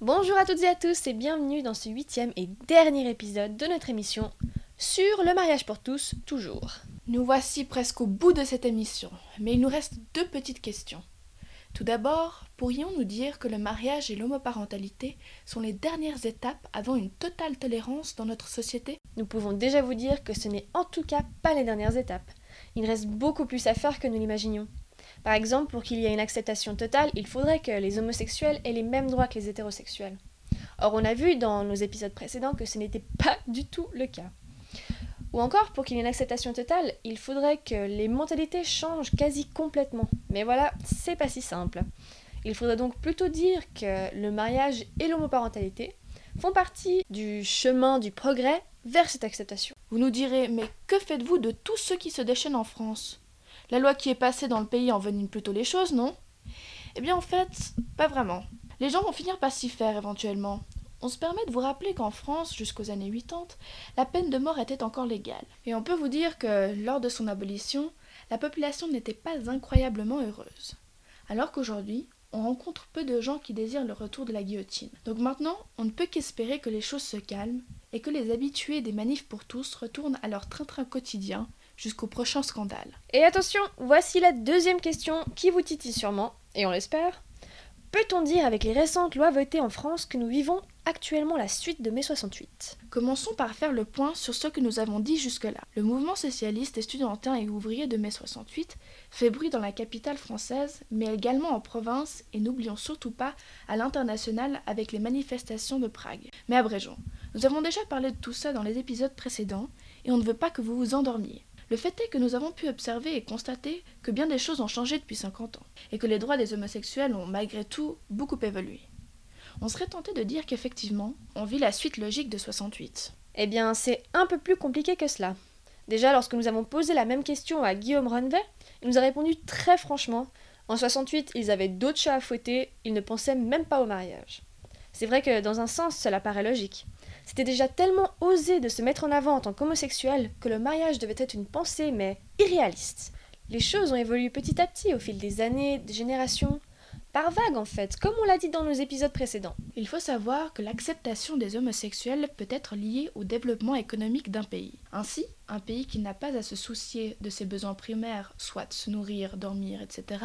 Bonjour à toutes et à tous et bienvenue dans ce huitième et dernier épisode de notre émission sur le mariage pour tous, toujours. Nous voici presque au bout de cette émission, mais il nous reste deux petites questions. Tout d'abord, pourrions nous dire que le mariage et l'homoparentalité sont les dernières étapes avant une totale tolérance dans notre société? Nous pouvons déjà vous dire que ce n'est en tout cas pas les dernières étapes. Il reste beaucoup plus à faire que nous l'imaginions. Par exemple, pour qu'il y ait une acceptation totale, il faudrait que les homosexuels aient les mêmes droits que les hétérosexuels. Or, on a vu dans nos épisodes précédents que ce n'était pas du tout le cas. Ou encore, pour qu'il y ait une acceptation totale, il faudrait que les mentalités changent quasi complètement. Mais voilà, c'est pas si simple. Il faudrait donc plutôt dire que le mariage et l'homoparentalité font partie du chemin du progrès vers cette acceptation. Vous nous direz, mais que faites-vous de tous ceux qui se déchaînent en France? La loi qui est passée dans le pays envenime plutôt les choses, non? Eh bien en fait, pas vraiment. Les gens vont finir par s'y faire éventuellement. On se permet de vous rappeler qu'en France, jusqu'aux années 80, la peine de mort était encore légale. Et on peut vous dire que, lors de son abolition, la population n'était pas incroyablement heureuse. Alors qu'aujourd'hui, on rencontre peu de gens qui désirent le retour de la guillotine. Donc maintenant, on ne peut qu'espérer que les choses se calment et que les habitués des manifs pour tous retournent à leur train-train quotidien jusqu'au prochain scandale. Et attention, voici la deuxième question qui vous titille sûrement, et on l'espère. Peut-on dire avec les récentes lois votées en France que nous vivons actuellement la suite de mai 68 Commençons par faire le point sur ce que nous avons dit jusque-là. Le mouvement socialiste estudiantin et ouvrier de mai 68 fait bruit dans la capitale française, mais également en province, et n'oublions surtout pas à l'international avec les manifestations de Prague. Mais abrégeons. Nous avons déjà parlé de tout ça dans les épisodes précédents, et on ne veut pas que vous vous endormiez. Le fait est que nous avons pu observer et constater que bien des choses ont changé depuis 50 ans, et que les droits des homosexuels ont malgré tout beaucoup évolué. On serait tenté de dire qu'effectivement, on vit la suite logique de 68. Eh bien, c'est un peu plus compliqué que cela. Déjà, lorsque nous avons posé la même question à Guillaume Renvet, il nous a répondu très franchement. En 68, ils avaient d'autres chats à fouetter, ils ne pensaient même pas au mariage. C'est vrai que dans un sens, cela paraît logique. C'était déjà tellement osé de se mettre en avant en tant qu'homosexuel que le mariage devait être une pensée, mais irréaliste. Les choses ont évolué petit à petit au fil des années, des générations, par vague en fait, comme on l'a dit dans nos épisodes précédents. Il faut savoir que l'acceptation des homosexuels peut être liée au développement économique d'un pays. Ainsi, un pays qui n'a pas à se soucier de ses besoins primaires, soit se nourrir, dormir, etc.,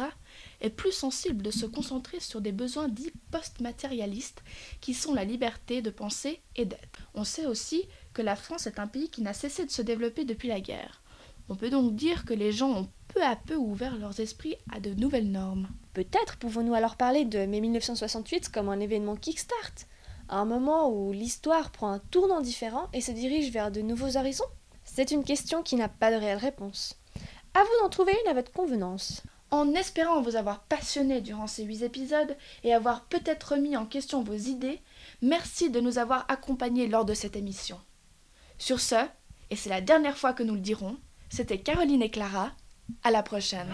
est plus sensible de se concentrer sur des besoins dits post-matérialistes qui sont la liberté de penser et d'être. On sait aussi que la France est un pays qui n'a cessé de se développer depuis la guerre. On peut donc dire que les gens ont peu à peu ouvert leurs esprits à de nouvelles normes. Peut-être pouvons-nous alors parler de mai 1968 comme un événement kickstart, à un moment où l'histoire prend un tournant différent et se dirige vers de nouveaux horizons? C'est une question qui n'a pas de réelle réponse. À vous d'en trouver une à votre convenance. En espérant vous avoir passionné durant ces huit épisodes et avoir peut-être remis en question vos idées, merci de nous avoir accompagnés lors de cette émission. Sur ce, et c'est la dernière fois que nous le dirons, c'était Caroline et Clara. À la prochaine.